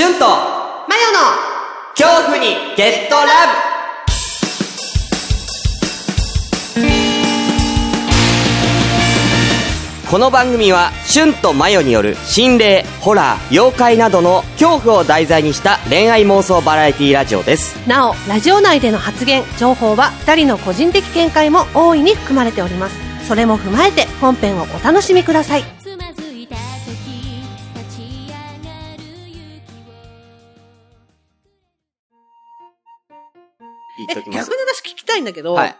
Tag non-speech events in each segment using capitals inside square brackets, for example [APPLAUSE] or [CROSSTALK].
シュンとマヨの恐怖にゲットラブこの番組は、シュンとマヨによる心霊、ホラー、妖怪などの恐怖を題材にした恋愛妄想バラエティラジオです。なお、ラジオ内での発言、情報は二人の個人的見解も大いに含まれております。それも踏まえて本編をお楽しみください。気をえ、逆に私聞きたいんだけど、はい。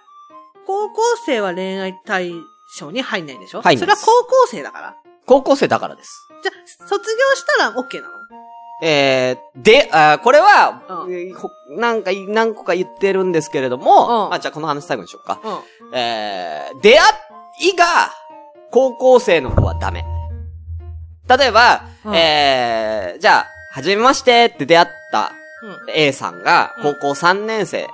高校生は恋愛対象に入んないんでしょ？入んないそれは高校生だから。高校生だからです。じゃあ、卒業したら OK なの？えー、で、あーこれは、うんなんかい、何個か言ってるんですけれども、うんまあ、じゃあこの話最後にしようか。うん。えー、出会いが、高校生の子はダメ。例えば、うんえー、じゃあ、はじめましてって出会ったうん。A さんがうん高校3年生うん。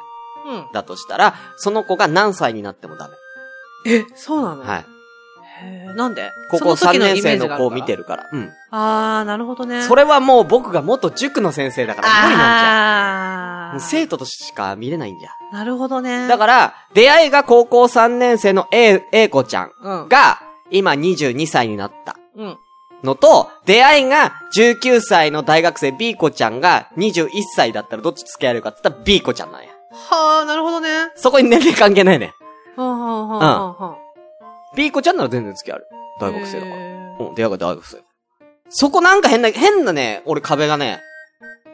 だとしたら、その子が何歳になってもダメ。え、そうなの？はい。へーなんで？高校3年生の子を見てる。るから。うん。あー、なるほどね。それはもう僕が元塾の先生だから無理なんじゃ。生徒としか見れないんじゃ。なるほどね。だから、出会いが高校3年生の A、A 子ちゃん。が、今22歳になったうん。のと、出会いが19歳の大学生 B 子ちゃんが21歳だったらどっち付き合えるかって言ったら B 子ちゃんなんや。はー、なるほどね。そこに年齢関係ないね。はんはんはんはんはん。B 子ちゃんなら全然付き合える。大学生だから。へうん、出会いが大学生。そこなんか変な、変なね、俺壁がね、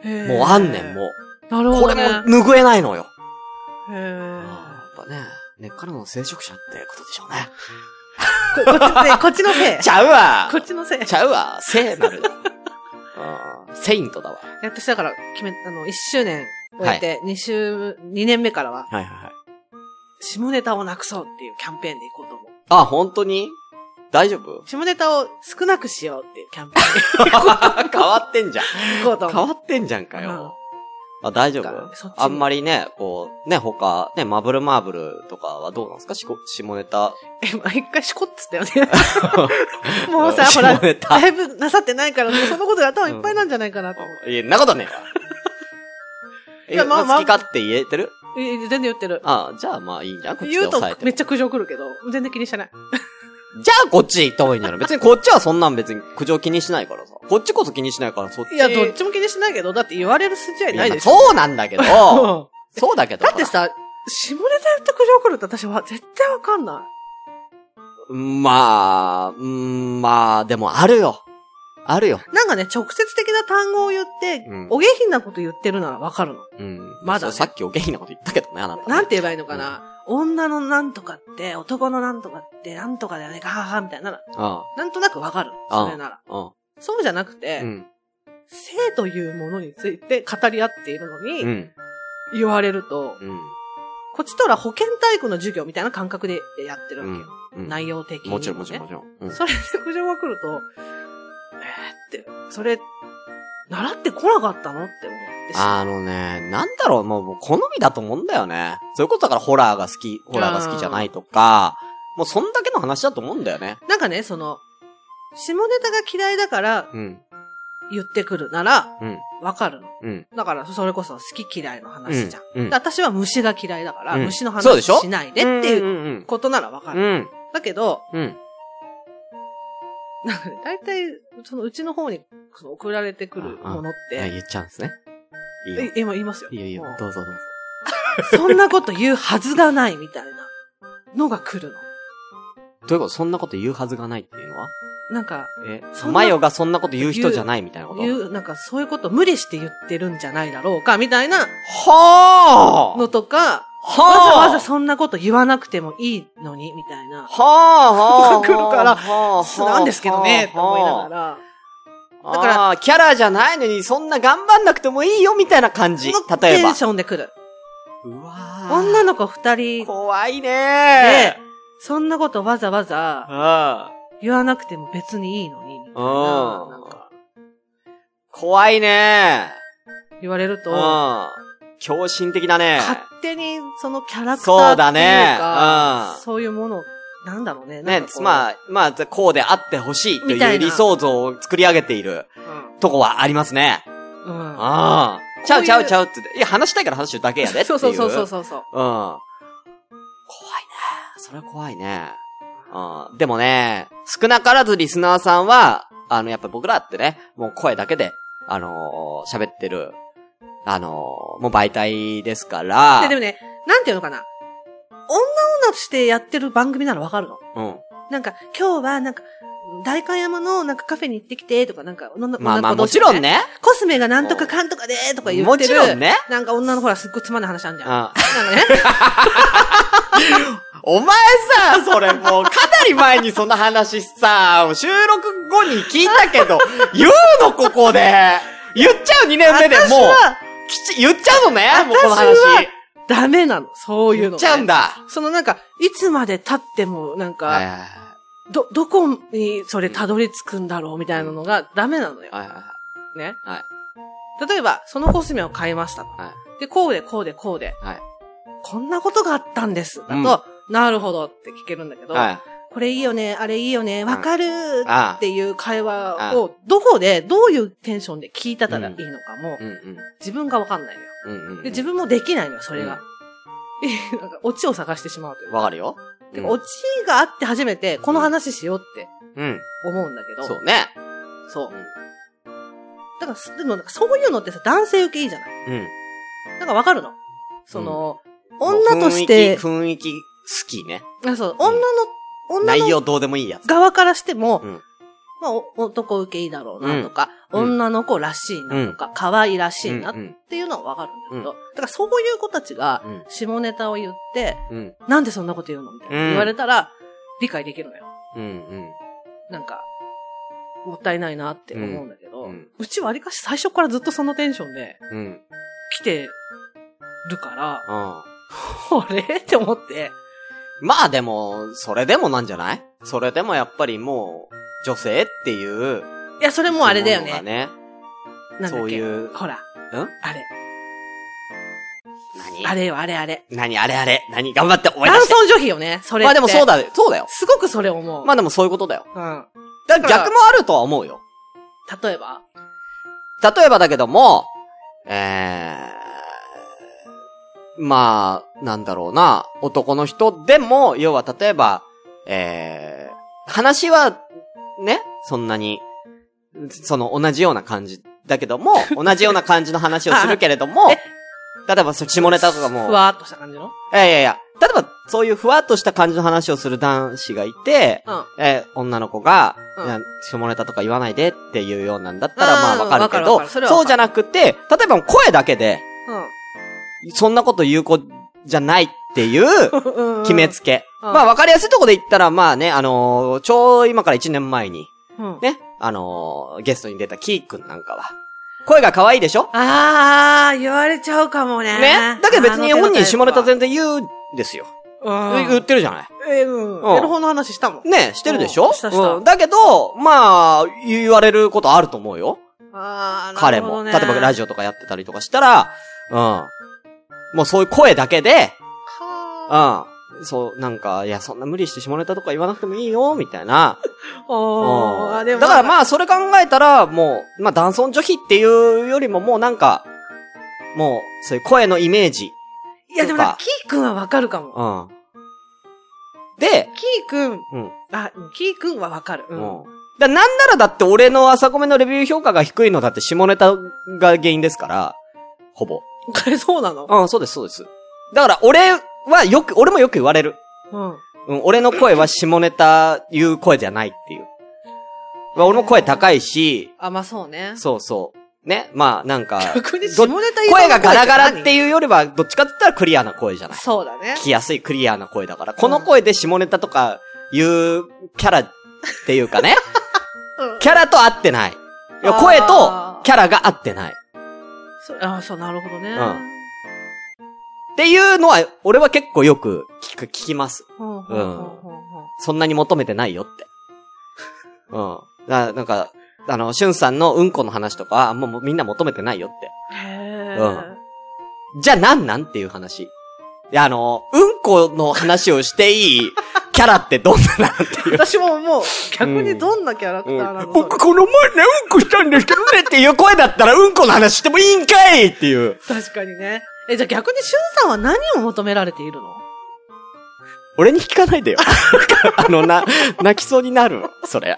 ーもうあんねん、もなるう。これほどね。も拭えないのよ。へやーっぱね、根っからの聖職者ってことでしょうね。ここっちで [LAUGHS] こっちのせい。ちゃうわこっちのせい。ちゃうわ聖なるだ。[LAUGHS] うんセイントだわ。私だから決め、あの、一周年終えて、二週、二年目からは、はいはいはい。下ネタをなくそうっていうキャンペーンでいこうと思う。あ、本当に？大丈夫？下ネタを少なくしようっていうキャンペーン [LAUGHS] 変わってんじゃん。でいこうと変思う。わってんじゃんかよ。あ、大丈夫？あんまりね、こう、ね、他、ね、マブルマーブルとかはどうなんですか？しこ下ネタ。え、毎回しこっつったよね。もうさ、ほら、だいぶなさってないから、そのことで頭いっぱいなんじゃないかなと思う。いや、んなことねえわ。え、いやまあまあ好き勝手言えてるえ全然言ってる。あじゃあまあいいんじゃんこっちで言うと抑えて。めっちゃ苦情来るけど、全然気にしてない。じゃあこっち行った方がいいんじゃない？別にこっちはそんなん別に苦情気にしないからさ。こっちこそ気にしないからそっち。いや、どっちも気にしないけど、だって言われる筋合いないでしょ。そうなんだけど、う [LAUGHS] んそうだけど。だってさ、下ネタ言って苦情来るって私は絶対わかんない。まあ、うん、まあ、でもあるよ。あるよ。なんかね、直接的な単語を言って、うんお下品なこと言ってるならわかるの。うん。まだねさっきお下品なこと言ったけどね、あなたね。なんて言えばいいのかな、女のなんとかって、男のなんとかって、なんとかだよね、ガハハみたいな。あなんとなくわかる。それなら。あ、そうじゃなくて、うん。うん。性というものについて語り合っているのうに、ん。言われると、うん。こっちとら保健体育の授業みたいな感覚でやってるわけよ。うん。内容的に、ね。もちろん、もちろん、もちろん。うん。それで苦情が来ると、えーって、それ、習ってこなかったのって思ってあのね、なんだろう、もう、好みだと思うんだよね。そういうことだからホラーが好き、ホラーが好きじゃないとか、もうそんだけの話だと思うんだよね。なんかね、その、下ネタが嫌いだからうん。言ってくるなら、うん。わかるの。うん。だから、それこそ好き嫌いの話じゃん。うん。で私は虫が嫌いだから、うん虫の話しないでっていううん。ことならわかる。うん。だけど、うん。なんかね、大体、そのうちの方にその送られてくるものっいやて、言っちゃうんですね。いい今言いますよ。いいよいいよもう。どうぞどうぞ。[LAUGHS] そんなこと言うはずがないみたいなのが来るの。どういうこと？そんなこと言うはずがないっていうのは？なんか、えマヨがそんなこと言う人じゃないみたいなこと？言う、なんかそういうこと無理して言ってるんじゃないだろうか、みたいなはあのとか、はわざあわざそんなこと言わなくてもいいのに、みたいな。はあはあ来るからはあ素なんですけどね、と思いながら。だから、キャラじゃないのにそんな頑張んなくてもいいよみたいな感じ。の例えばテン。ションで来る。うわ女の子二人怖いでね、そんなことわざわざあ言わなくても別にいいのに、みたいな。怖いね言われると、うん。狂信的だね。勝手にそのキャラクターそうっていうだねか、うんそういうもの、なんだろうね。ね、あ、まあ、まあ、こうであってほしいという理想像を作り上げているうんとこはありますね。うん。ああ。ちゃうちゃうちゃうって言って。いや、話したいから話してるだけやでってい [LAUGHS] そうそうそうそうそうそう。うん。怖いね。それは怖いね。うん。でもね、少なからずリスナーさんは、あの、やっぱ僕らってね、もう声だけで、あのー喋ってる、あのーもう媒体ですから。で、でもね、なんていうのかな。女女としてやってる番組ならわかるの。うん。なんか、今日は、なんか、代官山のなんかカフェに行ってきて、とか、なんか、女のまあまあもちろん。ね。コスメがなんとかかんとかで、とか言ってる。もちろんね。なんか女のほら、すっごいつまんない話あんじゃん。なんあかね。[LAUGHS] お前さ、それもうかなり前にその話さ、収録後に聞いたけど、[LAUGHS] 言うのここで。言っちゃう2年目でもう、私は、きち、言っちゃうのねもうこの私話。はダメなの。そういうの、ね。言っちゃうんだ。そのなんか、いつまで経っても、なんか、はいはいど、どこにそれたどり着くんだろうみたいなのがダメなのよ。はい。はいはいね。はい。例えば、そのコスメを買いましたと。はで、こうで、こうで、こうで。はい。こんなことがあったんです。だと、うんなるほどって聞けるんだけど、はい。これいいよね、あれいいよね、わかるっていう会話を、どこで、どういうテンションで聞いたらいいのかも、うんうん。自分がわかんないのよ。うんうん。で、自分もできないのよ、それが。[LAUGHS] なんか、オチを探してしまうというか。わかるよ。でオチがあって初めて、この話しようってうん。思うんだけど。そうね。そう。だからす、でもそういうのってさ、男性受けいいじゃない？うん。なんかわかるの？その、女として、雰囲気、雰囲気好きね。あそう、女の、女の内容どうでもいいやつ。側からしても、うんまあ、お男受けいいだろうなとか、うん女の子らしいなとか、可愛いらしいなっうんていうのはわかるんだけど、だからそういう子たちがうん、下ネタを言って、うん。なんでそんなこと言うのみたいな、うん言われたら、理解できるのよ。うん。うん。なんか、もったいないなって思うんだけど、ううんちはわりかし最初からずっとそのテンションでうん。来てるから、うん。[LAUGHS] あれ？って思って、まあでも、それでもなんじゃない？それでもやっぱりもう、女性っていう。いや、それもうあれだよね。ね。そういうほら、うん？あれ、何？あれよ、あれあれ。何？あれあれ何？頑張って思い出して。男尊女卑よね、それ。まあでもそうだよ。そうだよ。すごくそれ思う。まあでもそういうことだよ。うん。だから逆もあるとは思うよ。例えば？例えばだけども、えー、まあ、なんだろうな、男の人でも、要は例えば、えー、話は、ね、そんなに、その同じような感じだけども、[LAUGHS] 同じような感じの話をするけれども [LAUGHS] え、例えばそ下ネタとかも、ふわーっとした感じの？いやいやいや、例えばそういうふわっとした感じの話をする男子がいて、うん。えー女の子が、うん。下ネタとか言わないでっていうようなんだったら、まあうんわかるけどそうじゃなくて、例えば声だけで、そんなこと言う子じゃないっていううん。決めつけ。うんまあわかりやすいところで言ったら、まあね、あのーちょう今から1年前に、うん。ね、あのーゲストに出たキーくんなんかは、声が可愛いでしょ？あー、言われちゃうかもね。ね？だけど別に本人下ネタ全全然言うんですよ。然言ってるじゃない？え、うん。うんエロ本の話したもん。ね、してるでしょ？うんしたしたうんだけど、まあ、言われることあると思うよ。あー、彼も。なるほどね。例えばラジオとかやってたりとかしたら、うん。もうそういう声だけで、はうん。そう、なんか、いや、そんな無理して下ネタとか言わなくてもいいよ、みたいな。ー。おー、うんあでもだからまあ、それ考えたら、もう、まあ、男尊女卑っていうよりも、もうなんか、もう、そういう声のイメージ。いやでもキーくんはわかるかも。うん。で、キーくん、うん。あ、キーくんはわかる。う。うんん。だなんならだって俺の朝米のレビュー評価が低いのだって下ネタが原因ですから、ほぼ。こ [LAUGHS] れそうなの？うん、そうです、そうです。だから俺はよく、俺もよく言われる。うん。うん、俺の声は下ネタ言う声じゃないっていう。まあ俺も声高いし、あ、まあそうね。そうそう。ね、まあなんか、逆にど下ネタ言う声がガラガラっていうよりは、どっちかって言ったらクリアな声じゃない？そうだね聞。きやすいクリアな声だから。この声で下ネタとか言うキャラっていうかね、[LAUGHS] うんキャラと合ってない。いや声とキャラが合ってない。そあ、そう、なるほどね。うんっていうのは、俺は結構よく聞く、聞きます。うん。そんなに求めてないよって。[LAUGHS] うん。ななんか、あの、しゅんさんのうんこの話とかは、もうみんな求めてないよって。へーうんじゃあなんなん？っていう話。いや、あの、うんこの話をしていい？キャラってどんななんていう。私ももう、逆にどんなキャラクターなの、僕この前ね、うんこしたんですけどねっていう声だったらうんこの話してもいいんかいっていう。確かにね。え、じゃあ逆にシュンさんは何を求められているの？俺に聞かないでよ。[LAUGHS] あの、な、泣きそうになる。それ。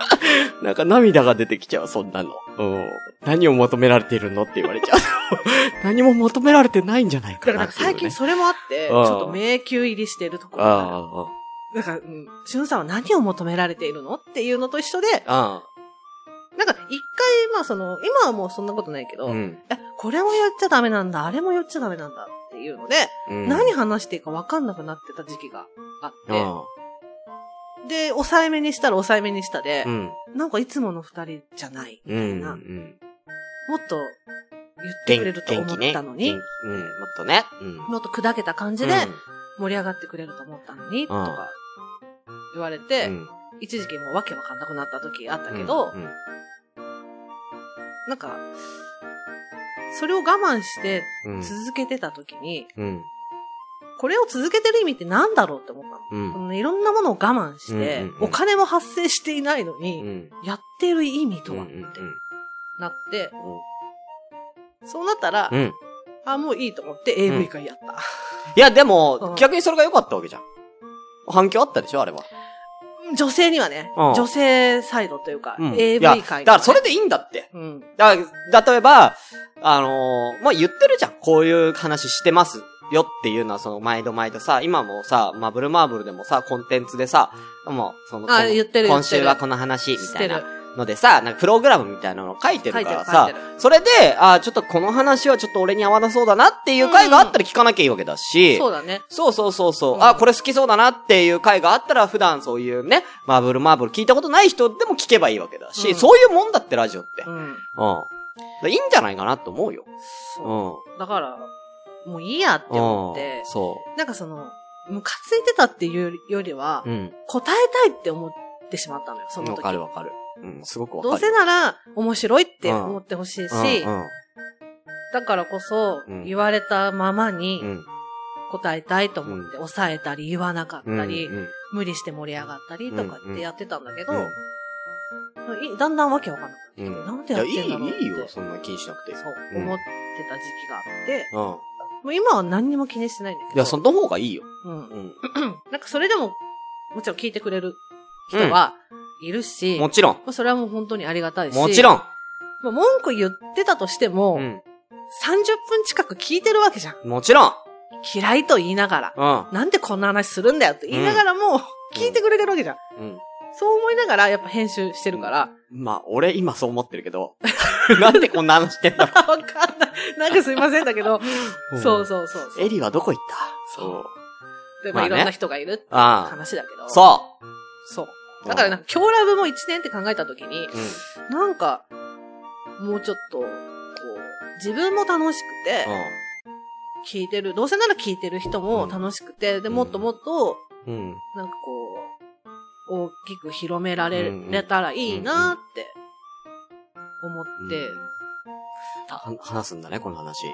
[LAUGHS] なんか涙が出てきちゃう、そんなの。うん。何を求められているのって言われちゃう。[LAUGHS] 何も求められてないんじゃないだからなねか最近それもあって、ちうんょっと迷宮入りしてるところがある。あだから、うん、シュンさんは何を求められているのっていうのと一緒で、あ、あなんか一回、まあその、今はもうそんなことないけあ、ど、うん。え、これも言っちゃダメなんだ、あれも言っちゃダメなんだっていうので、うん何話していいか分かんなくなってた時期があって、あで、抑えめにしたら抑えめにしたであ、う、ん。なんかいつもの二人じゃない、みうん。たいな、うん。もっと言ってくれると思ったのに、元気うん、もっとね。うん。もっと砕けた感じで盛り上がってくれると思ったのに、とか言われて、うん、一時期もうわけわかんなくなった時あったけど、うん、なんか、それを我慢してうん。続けてた時に、うん。これを続けてる意味って何だろうって思ったの。うんいろんなものを我慢して、うんうんうんお金も発生していないのうに、ん。やってる意味とはってうんうんなって、そうなったら、うん。あ、もういいと思って AV 会やった。いや、でも、うん逆にそれが良かったわけじゃん。反響あったでしょあれは。女性にはね、うん女性サイドというか、うん。AV 会だからそれでいいんだって。うん。だから、例えば、あのー、まあ、言ってるじゃん。こういう話してますよっていうのは、その、毎度毎度さ、今もさ、マブルマーブルでもさ、コンテンツでさ、もう、その、あこの言ってる今週はこの話、みたいな。のでさ、なんかプログラムみたいなのを書いてるから書さそれで、あちょっとこの話はちょっと俺に合わなそうだなっていう回があったら聞かなきゃいいわけだし、そうだね。そうそうそうそう。うんあ、これ好きそうだなっていう回があったら、普段そういうね、マーブルマーブル聞いたことない人でも聞けばいいわけだし、うんそういうもんだってラジオって。ううん。ん。だからいいんじゃないかなと思うよ。そうう。だから、もういいやってん。思ってうん、そなんかその、ムカついてたっていうよりは、う。うん。答えたいって思ってしまったのよ、そのわ時。かるわかる。うん、すごくわかる。どうせなら面白いって思ってほしいし、うん、うん。だからこそうん言われたままにうん。答えたいと思って抑えたり言わなかったり、うん、無理して盛り上がったりとかってやってたんだけど、だんだんわけわかんなくなって。なんでやってんだろうっていや、いい、いいよ、そんな気にしなくて。そう、うん思ってた時期があって、うん。もう今は何にも気にしてないんだけど。いや、その方がいいよ。うん。うん。[CLEARS THROAT] なんかそれでも、もちろん聞いてくれる人はいるし、もちろん。まあそれはもう本当にありがたいし。もちろん。まあ文句言ってたとしても、うん。30分近く聞いてるわけじゃん。もちろん。嫌いと言いながら。うん。なんでこんな話するんだよって言いながらも、聞いてくれてるわけじゃん。うん。そう思いながらやっぱ編集してるから。まあ、俺今そう思ってるけど、[LAUGHS] なんでこんな話してんだろ [LAUGHS] わかん [LAUGHS] なんかすいませんだけど、う。そうそうそうそう。エリはどこ行った？そうで、ままあねあいろんな人がいるって話だけど。そう。そう。だからなんか、今日ラブも1年って考えたときに、うん。なんか、もうちょっと、こう、自分も楽しくて、聞いてる、どうせなら聞いてる人も楽しくて、で、うんもっともっと、うん。うん。なんかこう、大きく広められたらいいなって、思って、は話すんだね、この話。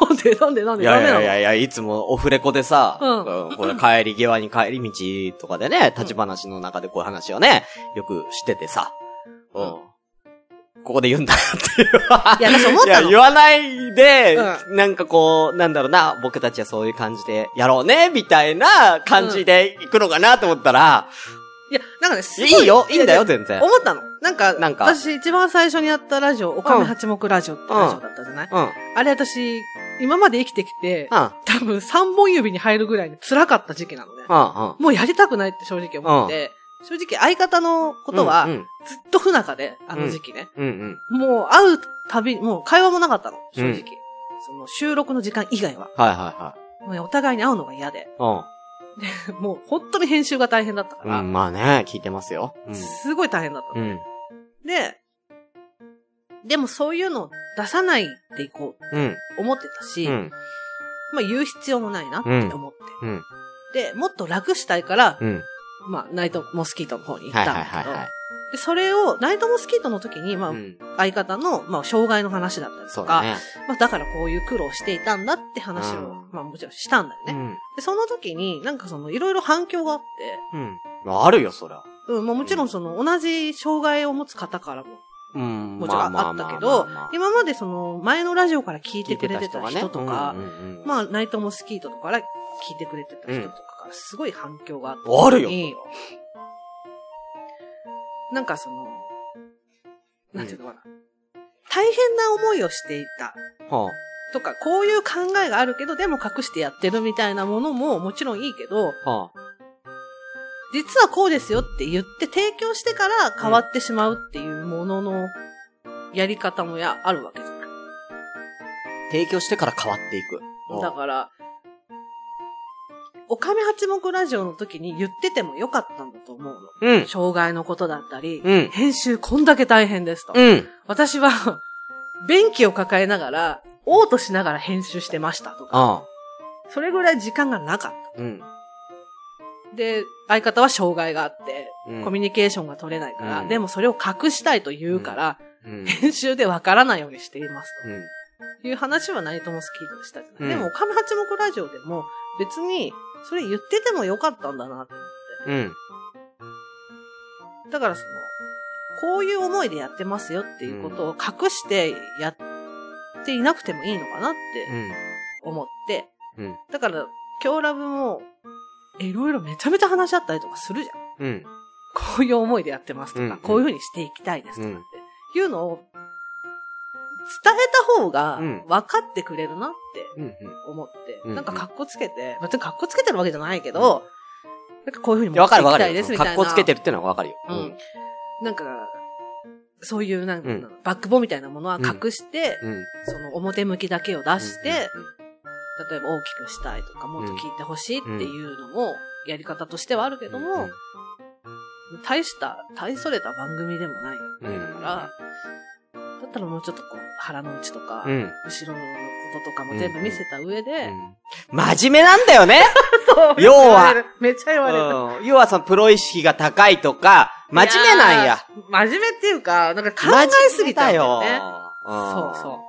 なんで、なんで、なんいやいでダメなの？やいやいや、いつもオフレコでさ、うんこれ帰り際に帰り道とかでね、立ち話の中でこういう話をね、よくしててさ、ううんん。ここで言うんだなっていう。いや、私思っいや、たの。言わないで、うなんかこう、なんだろうな、僕たちはそういう感じでやろうね、みたいな感じで行くのかなと思ったら、いや、なんかね、すいごいいよ、いいんだよ、や全然。思ったの。なんか、なんか私一番最初にやったラジオ、おかめ八目ラジオってラジオだったじゃない、うん。うん。あれ私、今まで生きてきて、多分3本指に入るぐらいに辛かった時期なのね。うん。うん。もうやりたくないって正直思って、正直相方のことはうん、ずっと不仲で、あの時期ね。うんうん。もう会うたび、もう会話もなかったの、正直。うんその収録の時間以外は。はいはもうねお互いに会うのが嫌で。いはもう本当に編集が大変だったかい。うん。ら、うん、まあね、聞いてますよ。すごい大変だったの。で、でもそういうのを出さないでいこう思ってたし、うん。まあ言う必要もないなって思って。うん。で、もっと楽したいから、うん。まあナイトモスキートの方に行っはいたんだけど、はいはいはい。で、それを、ナイトモスキートの時に、まあ、うん。相方の、まあ、障害の話だったりとか、ね。まあ、だからこういう苦労していたんだって話を、うんまあ、もちろんしたんだよね。うん。で、その時に、なんかその、いろいろ反響があって、うん。まああるよ、そりゃ。うん、まあ、もちろんその、同じ障害を持つ方からも、うん。もちろんあったけど今までその、前のラジオから聞いてくれてた人とか、うんうんうんまあ、ナイトモスキートとかから聞いてくれてた人とかから、すごい反響があって。あるよいいよ。なんかその、なんていうのかな。大変な思いをしていた。はとか、こういう考えがあるけど、でも隠してやってるみたいなものももちろんいいけど、あ。は実はこうですよって言って提供してから変わってしまうっていうもののやり方もや、あるわけじゃない。あ。提供してから変わっていく。だから、おかめ八目ラジオの時に言っててもよかったんだと思うの。うん。障害のことだったり、うん。編集こんだけ大変ですと。うん。私は、[LAUGHS] 便器を抱えながら、嘔吐しながら編集してましたとか、ああ。それぐらい時間がなかっうん。た。で、相方は障害があって、うんコミュニケーションが取れないから、うんでもそれを隠したいと言うから、うん。編集でわからないようにしていますうん。という話はナイトモスキートでしたじゃない。うんでも、おかめ八目ラジオでも、別に、それ言っててもよかったんだなって思って。うん。だからその、こういう思いでやってますよっていうことを隠してやっていなくてもいいのかなって思って、うん。だから、今日ラブも、いろいろめちゃめちゃ話し合ったりとかするじゃん。うん。こういう思いでやってますとか、うんこういうふうにしていきたいですとかっうんていうのを、伝えた方がうん分かってくれるなってうん。思って、うんなんか格好つけて、別に格好つけてるわけじゃないけど、なんかこういうふうにいや、わかるわか持っていきたい。ですみたいな。格好つけてるってのはわかるよ。うん。なんか、そういう、なんか、うんバックボーンみたいなものは隠して、うん。その表向きだけを出して、うん例えば大きくしたいとか、もっと聞いてほしいっていうのも、やり方としてはあるけども、大した、大それた番組でもないから、だったらもうちょっとこう、腹の内とか、うん。後ろのこととかも全部見せた上で、真面目なんだよね [LAUGHS] そう要はめっちゃ言われる。うん。要はそのプロ意識が高いとか、真面目なんや。。真面目っていうか、なんか考えすぎたよね。そうそう。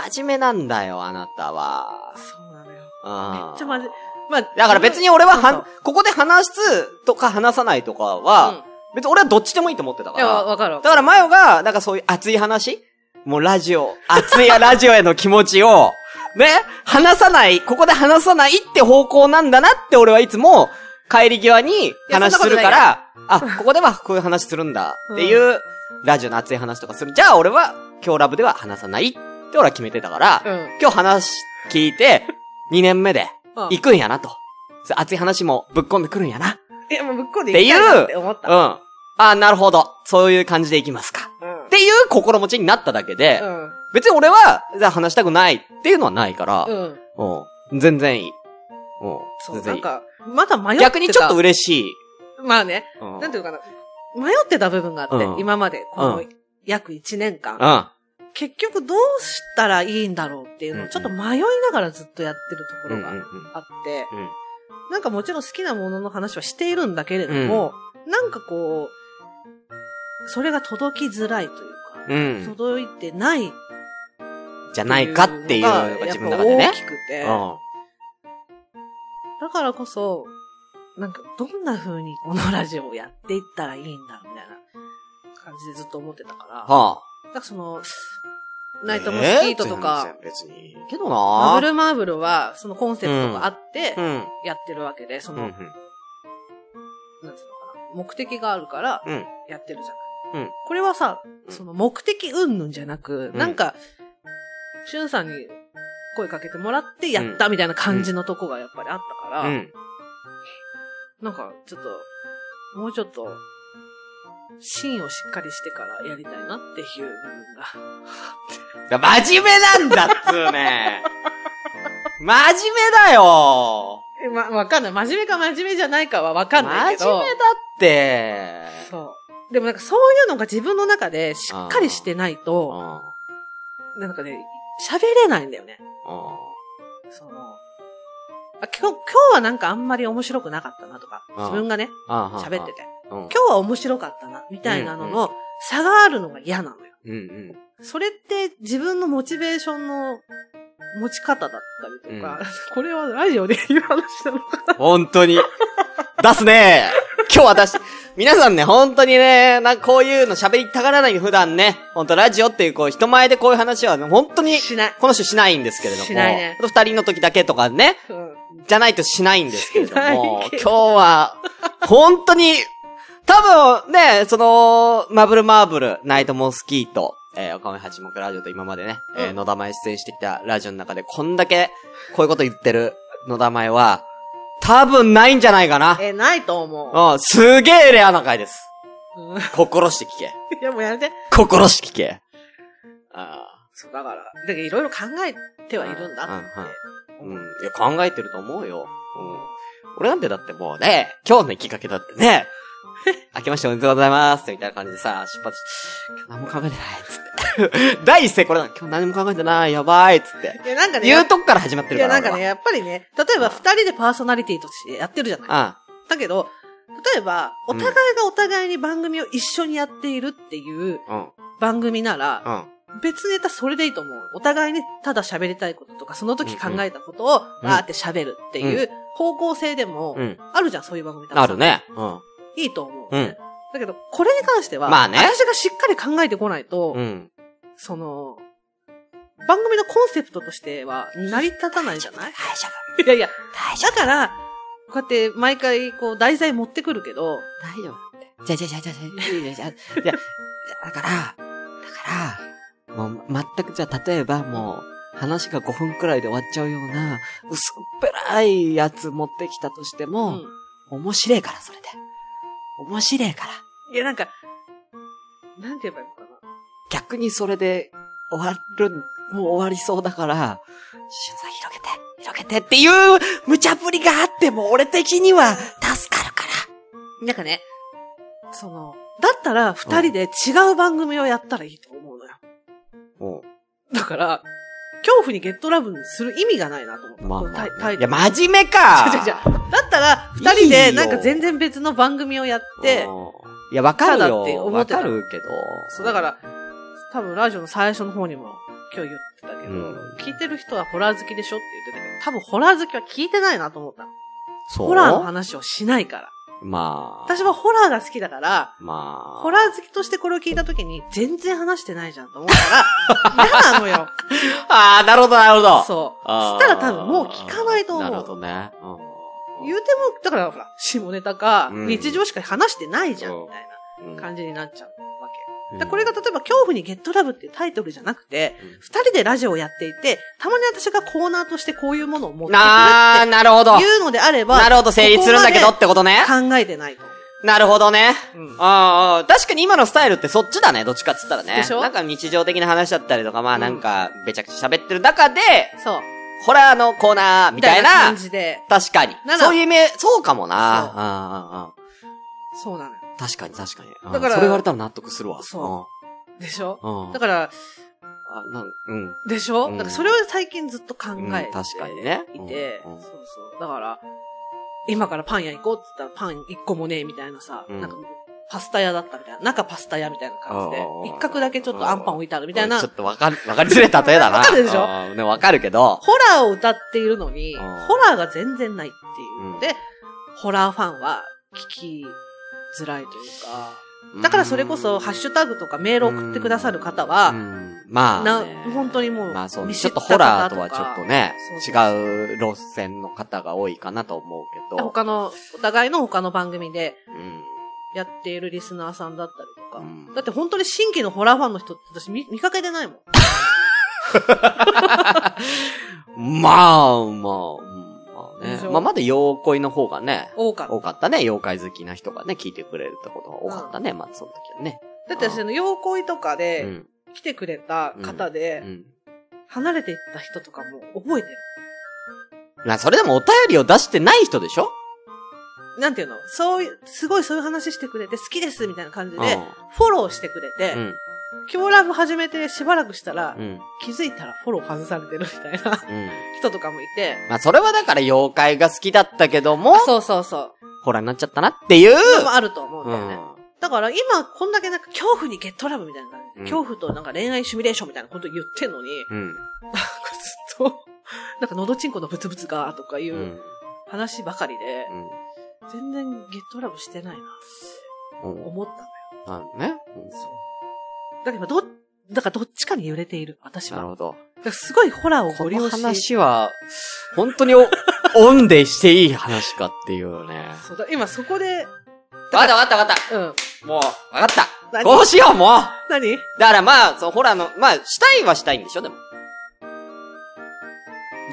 う。真面目なんだよ、あなたは。そうなのよ。めめっちゃ真面目。まあ、だから別に俺ははそうん、ここで話すとか話さないとかは、別に俺はどっちでもいいと思ってたうん。いや、から。わかるわだからマヨが、なんかそういう熱い話もうラジオ、[LAUGHS] 熱いラジオへの気持ちを、ね、話さない、ここで話さないって方向なんだなって俺はいつも帰り際に話するから、あ、ここではこういう話するんだっていう、ラジオの熱い話とかする。じゃあ俺は今日ラブでは話さないって俺は決めてたから、うん。今日話聞いて、[LAUGHS] 2年目でうん行くんやなと。そう熱い話もぶっ込んでくるんやな。いや、もうぶっこんでいきたいなって思っうん。た。あなるほど。そういう感じでいきますか。うん。っていう心持ちになっただけで、うん。別に俺は、じゃあ話したくないっていうのはないから、うん。うん。全然いい。うん。そう。なんか、まだ迷ってた。逆にちょっと嬉しい。まあね、うん。なんていうのかな。迷ってた部分があって、うん今まで、こうの、約1年間。うん。結局どうしたらいいんだろうっていうのをちょっと迷いながらずっとやってるところがうんうんうんあって、うんなんかもちろん好きなものの話はしているんだけれども、なんかこう、それが届きづらいというか、うん。届いてないじゃないかっていうのが自分の中でねやっぱ大。きくて、うん。だからこそ、なんかどんな風にこのラジオをやっていったらいいんだ、みたいな感じでずっと思ってたから、はあ。なんかその、ナイトモスキートとか、えー別にいいけどマなブルマーブルは、そのコンセプトがあってう、ん。やってるわけで、その、うん。なんていうのかな、目的があるから、うん。やってるじゃない。うんこれはさ、うんその目的云々じゃなく、うんなんか、しゅんさんに声かけてもらってやったみたいな感じのとこがやっぱりあったから、うん。なんか、ちょっと、もうちょっと、芯をしっかりしてからやりたいなっていう部分が。真面目なんだっつうね。[LAUGHS] 真面目だよ。え、ま、わかんない。真面目か真面目じゃないかはわかんないけど。真面目だって。そう。でもなんかそういうのが自分の中でしっかりしてないうん。と、うん。なんかね、喋れないんだよね。その、あ今日、今日はなんかあんまり面白くなかったなとか、うん自分がね、あ喋ってて。今日は面白かったな、みたいなのの差があるのが嫌なのよ。うんうん。それって自分のモチベーションの持ち方だったりとか、これはラジオで言う話なのかな本当に。出すね。今日私、皆さんね、本当にね、なんかこういうの喋りたがらない普段ね、本当ラジオっていうこう人前でこういう話はね、本当に、しない。この人しないんですけれども。しないね二人の時だけとかね、うん。じゃないとしないんですけれども、今日は、本当に、多分ね、その、マブルマーブル、ナイトモスキート、えー、岡上八目ラジオと今までね、えー、うん野田前出演してきたラジオの中で、こんだけ、こういうこと言ってる野田前は、多分ないんじゃないかな。え、ないと思うん、すげえレアな回です。う。うん。い心して聞け。[LAUGHS] や、もうやめて。心して聞け。あそう、だから、だいろいろ考えてはいるんだって。うんうん。うん。いや、考えてると思うよ。うん。俺なんてだってもうね、今日のきっかけだってね、[LAUGHS] 明けましておめでとうございますみたいな感じでさ、出発今日何も考えてない、つって。[LAUGHS] 第一声これだ。今日何も考えてない、やばい、つって。いや、なんかね、言うとこから始まっていや、るから。なんかね、やっぱりね、例えば二人でパーソナリティとしてやってるじゃない。あだけど、例えば、お互いがお互いに番組を一緒にやっているっていう。番組なら、うん。別ネタそれでいいと思う。お互いにただ喋りたいこととか、その時考えたことを、うんわーって喋るっていう方向性でもう、ん。あるじゃん、そういう番組ある。ね。うん。いいと思う、うん。だけど、これに関しては、まあね。私がしっかり考えてこないと、うん。その、番組のコンセプトとしては成り立たないじゃない？大丈夫。いやいや、大丈夫。だから、こうやって毎回こう題材持ってくるけど、大丈夫ってじゃじゃじゃじゃじゃじゃじゃ、だから、だから、もう全くじゃ例えばもう、話が5分くらいで終わっちゃうような、薄っぺらいやつ持ってきたとしても、うん、面白いから、それで。面白いから。いや、なんか、なんて言えばいいのかな。逆にそれで終わる、もう終わりそうだから、しゅんさん広げて、広げてっていう無茶ぶりがあっても俺的には助かるかなんかね、その、だったら二人で違う番組をやったらいいと思うのよ。ら。うん。だから、恐怖にゲットラブにする意味がないなと思った。まあいや、真面目かだったら、二人でなんか全然別の番組をやって、うんいや、わかるただってよ。わ思ってたかるけど。そう、だから、多分ラジオの最初の方にも今日言ってたけど、うん聞いてる人はホラー好きでしょって言ってたけど、多分ホラー好きは聞いてないなと思ったの。そう？ホラーの話をしないから。まあ。私はホラーが好きだから、まあ。ホラー好きとしてこれを聞いたときに、全然話してないじゃんと思ったら、[LAUGHS] 嫌なのよ。ああ、なるほど、なるほど。そう。したら多分もう聞かないと思うなるほどね。うん言うても、だからほら、下ネタか、うん日常しか話してないじゃん、うんみたいうんな感じになっちゃう。うんでこれが例えば、恐怖にゲットラブっていうタイトルじゃなくてうん、二、人でラジオをやっていて、たまに私がコーナーとしてこういうものを持ってくるなあ、っなるほど。ていうのであれば、なるほど、成立するんだけどってことね。考えてないと思なるほどね。う。うん。ああ、確かに今のスタイルってそっちだね、どっちかっつったらね。でしょ？なんか日常的な話だったりとか、まあうんなんか、べちゃくちゃ喋ってる中で、そう。ホラーのコーナーみたいな感、じで。確かにな。らそういう意味、そうかもな。そうああああそうなのよ。確かに確かに。うん。だからそれ言われたら納得するわ。そでしょ？う。だから、あなんうん。でしょ、うん。だからそれを最近ずっと考えて、うん確かにね。いて、そうそう。だから、今からパン屋行こうって言ったらパン一個もねえみたいなさ、うん。なんかパスタ屋だったみたいな、中パスタ屋みたいな感じで一角だけちょっとアンパン置いてあるみたいな。ちょ、っとわかる、わかりづれた例えだな。[LAUGHS] わかるでしょ？ょね、わかるけど。ホラーを歌っているのに、うん。ホラーが全然ないっていう。ので、ホラーファンは聞きづらいというか、だからそれこそ、ハッシュタグとかメール送ってくださる方は、うん。まあ。なね、本当にもう、まあそう、ちょっとホラーと方はちょっとね違う路線の方が多いかなと思うけど。他の、お互いの他の番組でうん。やっているリスナーさんだったりとか、うん。だって本当に新規のホラーファンの人って私見見かけてないもん。[LAUGHS] まあ、まあまあ、まだ妖怪の方がね、多かった。多かったね。妖怪好きな人がね、聞いてくれるってことが多かったね。まあ、その時はね。だって私あの、妖怪とかうでん。来てくれた方うで、ん。離れていった人とかも覚えてる。まあ、それでもお便りを出してない人でしょ？なんていうの？そういう、すごいそういう話してくれて好きですみたいな感じうんで、フォローしてくれて、うん。今日ラブ始めてしばらくしたら、うん。気づいたらフォロー外されてるみたいなうん。[LAUGHS] 人とかもいて、まあ、それはだから妖怪が好きだったけども、そうそうそう。ホラーになっちゃったなっていう。のもあると思うんうだよね。ん。だから今、こんだけなんか恐怖にゲットラブみたいなうん恐怖となんか恋愛シミュレーションみたいなこと言ってんのに、うん。なんかずっと、なんか喉チンコのブツブツがとかいううん話ばかりで、全然ゲットラブしてないな。思ったのよ。うん。ね。だけど、ど、だからどっちかに揺れている、私は。なるほど。だからすごいホラーをこのご利用し話は、本当にお、[LAUGHS] オンでしていい話かっていうね。そうだ今そこで、わかったわかったわかっうん。た。もう、わかった。何？こうしよう、もう何？だからまあ、そのホラーの、まあ、したいはしたいんでしょ、でも。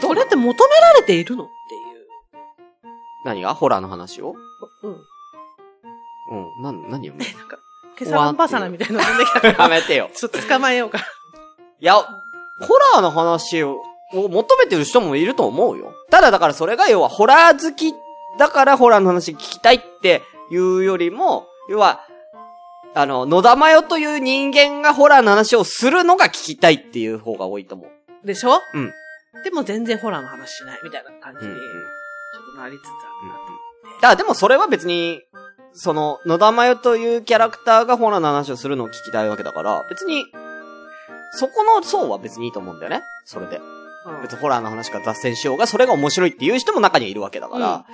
それって求められているのって何が？ホラーの話を？いう。うん。うん。なん、何よ。[LAUGHS] なんか、ケサランパサラみたいなの飛んできたから、やめてよ。ちょっと捕まえようか。いや、ホラーの話をを求めてる人もいると思うよ。ただだからそれが要はホラー好きだからホラーの話聞きたいっていうよりも、要は、あの、野田真代という人間がホラーの話をするのが聞きたいっていう方が多いと思う。でしょ？うん。でも全然ホラーの話しないみたいな感じに、ちょっとなりつつあるなと。だからでもそれは別に、その、野田真代というキャラクターがホラーの話をするのを聞きたいわけだから、別に、そこの層は別にいいと思うんだよね。それで。うん別にホラーの話から脱線しようが、それが面白いっていう人も中にはいるわけだから。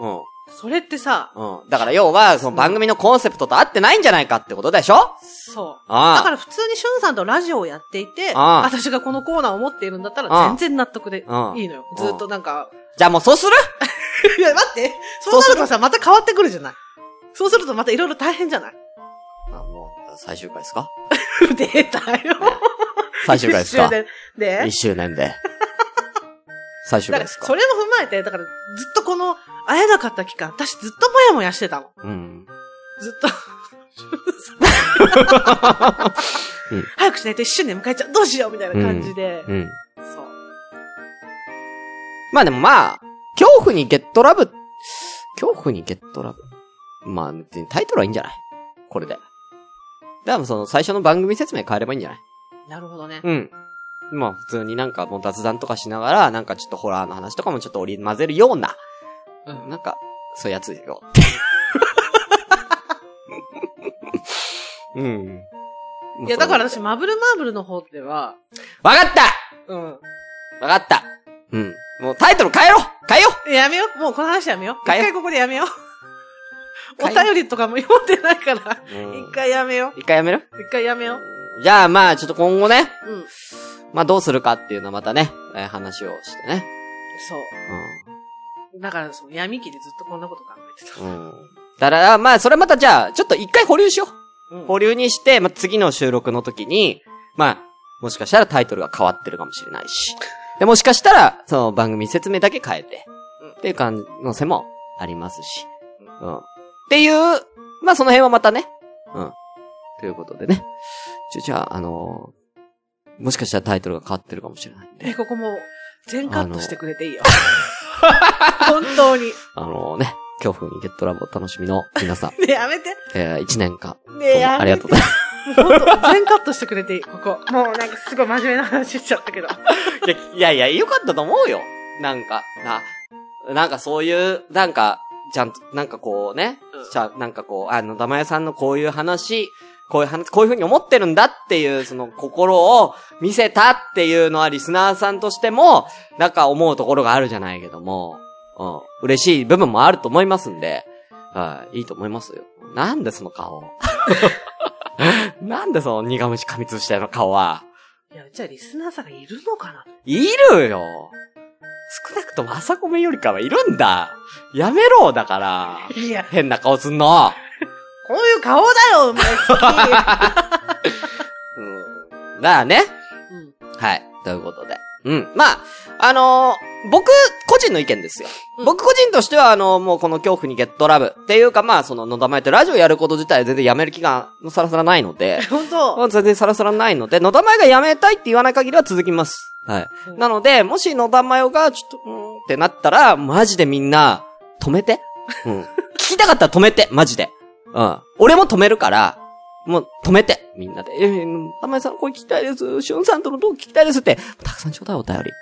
うん。それってさ、うん。だから要は、その番組のコンセプトと合ってないんじゃないかってことでしょ？そう。だかあら普通にしゅんさんとラジオをやっていて、ああ私がこのコーナーを持っているんだったああら全然納得でああいいのよ。ああずっとなんか、じゃあもうそうする？[LAUGHS] いや待って、そうするとさ、また変わってくるじゃない。そうするとまたいろいろ大変じゃない？あ、もう、最終回ですか？[LAUGHS] 出たよ。最終回ですか？一周で。で？一周年で。[LAUGHS] 最終回ですか？それも踏まえて、だから、ずっとこの、会えなかった期間、私ずっともやもやしてたの。うん。ずっと。[LAUGHS] うん早くしないと一周年迎えちゃう。どうしようみたいな感じで。うん。そう。まあでもまあ、恐怖にゲットラブ、恐怖にゲットラブ。まあ、別にタイトルはいいんじゃない？これで。でもその最初の番組説明変えればいいんじゃない？なるほどね。うん。まあ普通になんかもう雑談とかしながら、なんかちょっとホラーの話とかもちょっと織り混ぜるような、うんなんか、そういうやつよ。[LAUGHS] うん。いや、だから私、マブルマーブルの方では、わかったうん。わかったうん。もうタイトル変えろ変えよやめよう。もうこの話やめよう。一変えよう回ここでやめよう。お便りとかも読んでないから、うん一回やめよ一回やめるう。一回やめよう。じゃあまあちょっと今後ね、うん。まあどうするかっていうのはまたね、えー話をしてね。そう。だから、その闇期でずっとこんなこと考えてた。うん。うん。だから、まあそれまたじゃあ、ちょっと一回保留しよう。うん保留にして、まあ、次の収録の時に、まあ、もしかしたらタイトルが変わってるかもしれないし。で、もしかしたら、その番組説明だけ変えて、うんっていう可能性もありますし。うん。っていう、まあその辺はまたね。うん。ということでね。ちょ、じゃあ、あのーもしかしたらタイトルが変わってるかもしれないんで。え、ここもう、全カットしてくれていいよ。[LAUGHS] 本当に。あのね、恐怖にゲットラブをお楽しみの皆さん、[LAUGHS] ねえやめて。えー、1年間、ねえやめて。ありがとうございます。全カットしてくれていい、ここ。もうなんかすごい真面目な話しちゃったけど。いやいやいや、よかったと思うよ。なんか、な、なんかそういう、なんか、ちゃんと、なんかこうね、うん。ちゃなんかこう、あの、玉屋さんのこういう話、こういう話、こういう風に思ってるんだっていう、その心を見せたっていうのはリスナーさんとしても、なんか思うところがあるじゃないけども、うん、嬉しい部分もあると思いますんで、はい、いいと思いますよ。なんでその顔 [LAUGHS] なんでその苦虫噛みつぶしたような顔は。いや、じゃあリスナーさんがいるのかな？いるよ少なくとも朝コメよりかはいるんだやめろだからいや、変な顔すんのこういう顔だよ、お前好 [LAUGHS] うん。ね。き。うん。はい。ということで。うん。まあ、あのー僕、個人の意見ですよ。うん僕個人としては、あのもうこの恐怖にゲットラブっていうか、まあ、その、野田前ってラジオやること自体全然やめる気が、さらさらないので、本当まあ全然さらさらないので、野田前がやめたいって言わない限りは続きます。はい。うんなので、もし野田真代が、ちょっと、うーんってなったら、マジでみんな、止めて？うん。[LAUGHS] 聞きたかったら止めて、マジで。うん。俺も止めるから、もう止めて、みんなで。えー、野田真代さん声聞きたいです。しゅんさんとのトーク聞きたいですって、たくさんちょうだいお便り。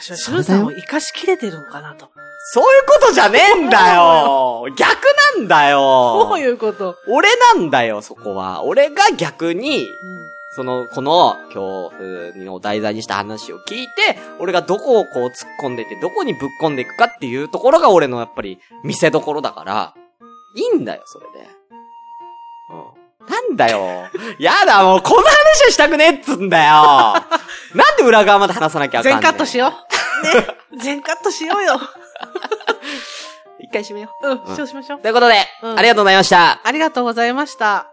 私はしゅんさんを生かしきれてるのかなと。そういうことじゃねえんだよ逆なんだよどういうこと俺なんだよ、そこは。俺が逆に、その、この、恐怖の題材にした話を聞いて、俺がどこをこう突っ込んでいって、どこにぶっ込んでいくかっていうところが俺のやっぱり見せどころだから、いいんだよ、それで。うん。なんだよ。やだ、もうこの話をしたくねえっつんだよ。[LAUGHS] なんで裏側まで話さなきゃあかんねん全カットしよう。[LAUGHS] ね。全カットしようよ。[LAUGHS] 一回締めようんう、んそうしましょうう。と。いうことで、うんありがとうございました。ありがとうございました。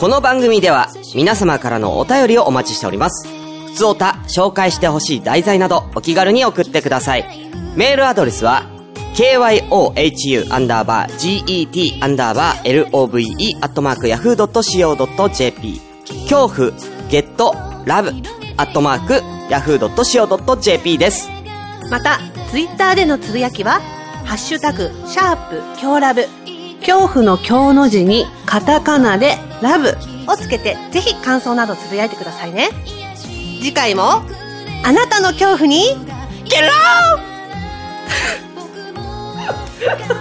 この番組では皆様からのお便りをお待ちしております。ふつおた、紹介してほしい題材などお気軽に送ってください。メールアドレスは kyohu アンダーバー get アンダーバー love アットマーク yahoo.co.jp 恐怖 get love アットマーク yahoo.co.jp です。また、ツイッターでのつぶやきは、ハッシュタグ、シャープ、強ラブ。恐怖の恐の字にカタカナでラブをつけて、ぜひ感想などつぶやいてくださいね。次回も、あなたの恐怖に、ゲロー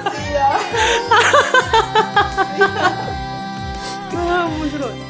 [LAUGHS] [LAUGHS] 面白い。